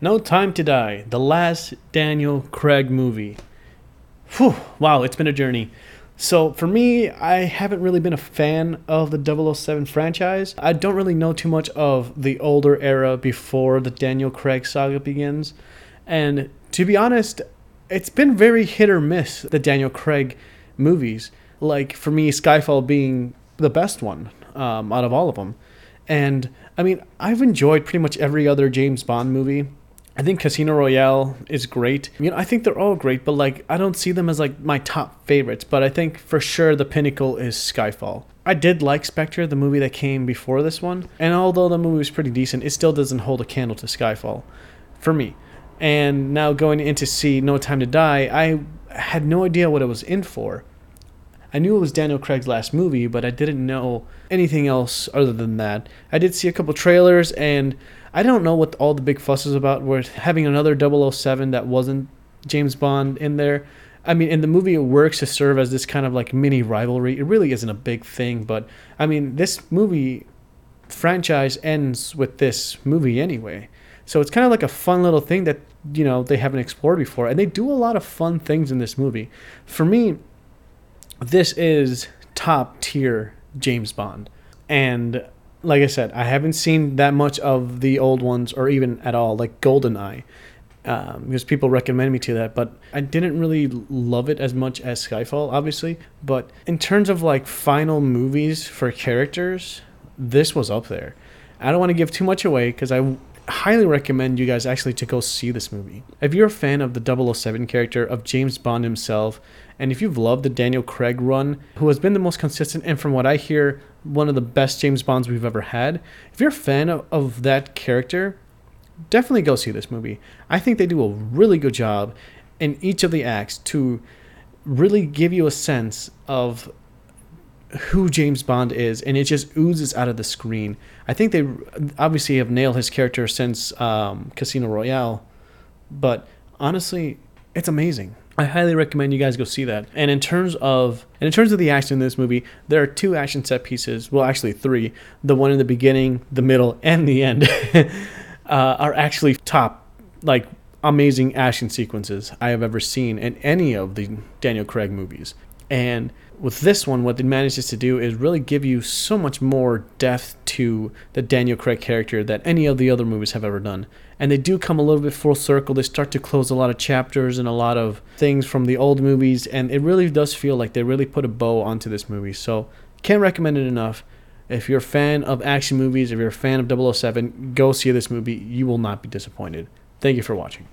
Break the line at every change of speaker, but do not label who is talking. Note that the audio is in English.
No Time to Die, the last Daniel Craig movie. Whew, wow, it's been a journey. So for me, I haven't really been a fan of the 007 franchise. I don't really know too much of the older era before the Daniel Craig saga begins. And to be honest, it's been very hit or miss, the Daniel Craig movies. Like for me, Skyfall being the best one um, out of all of them. And I mean, I've enjoyed pretty much every other James Bond movie. I think Casino Royale is great. You know, I think they're all great, but like I don't see them as like my top favorites. But I think for sure the pinnacle is Skyfall. I did like Spectre, the movie that came before this one, and although the movie was pretty decent, it still doesn't hold a candle to Skyfall, for me. And now going in to see No Time to Die, I had no idea what I was in for. I knew it was Daniel Craig's last movie, but I didn't know anything else other than that. I did see a couple trailers, and I don't know what all the big fuss is about. With having another 007 that wasn't James Bond in there. I mean, in the movie, it works to serve as this kind of like mini rivalry. It really isn't a big thing, but I mean, this movie franchise ends with this movie anyway. So it's kind of like a fun little thing that, you know, they haven't explored before. And they do a lot of fun things in this movie. For me, this is top tier James Bond. And like I said, I haven't seen that much of the old ones or even at all, like GoldenEye, um, because people recommend me to that. But I didn't really love it as much as Skyfall, obviously. But in terms of like final movies for characters, this was up there. I don't want to give too much away because I highly recommend you guys actually to go see this movie. If you're a fan of the 007 character, of James Bond himself, and if you've loved the Daniel Craig run, who has been the most consistent and from what I hear, one of the best James Bonds we've ever had, if you're a fan of, of that character, definitely go see this movie. I think they do a really good job in each of the acts to really give you a sense of who James Bond is, and it just oozes out of the screen. I think they obviously have nailed his character since um, Casino Royale, but honestly, it's amazing. I highly recommend you guys go see that. And in terms of and in terms of the action in this movie, there are two action set pieces. Well, actually three. The one in the beginning, the middle, and the end uh, are actually top like amazing action sequences I have ever seen in any of the Daniel Craig movies. And with this one, what it manages to do is really give you so much more depth to the Daniel Craig character that any of the other movies have ever done. And they do come a little bit full circle. They start to close a lot of chapters and a lot of things from the old movies. And it really does feel like they really put a bow onto this movie. So, can't recommend it enough. If you're a fan of action movies, if you're a fan of 007, go see this movie. You will not be disappointed. Thank you for watching.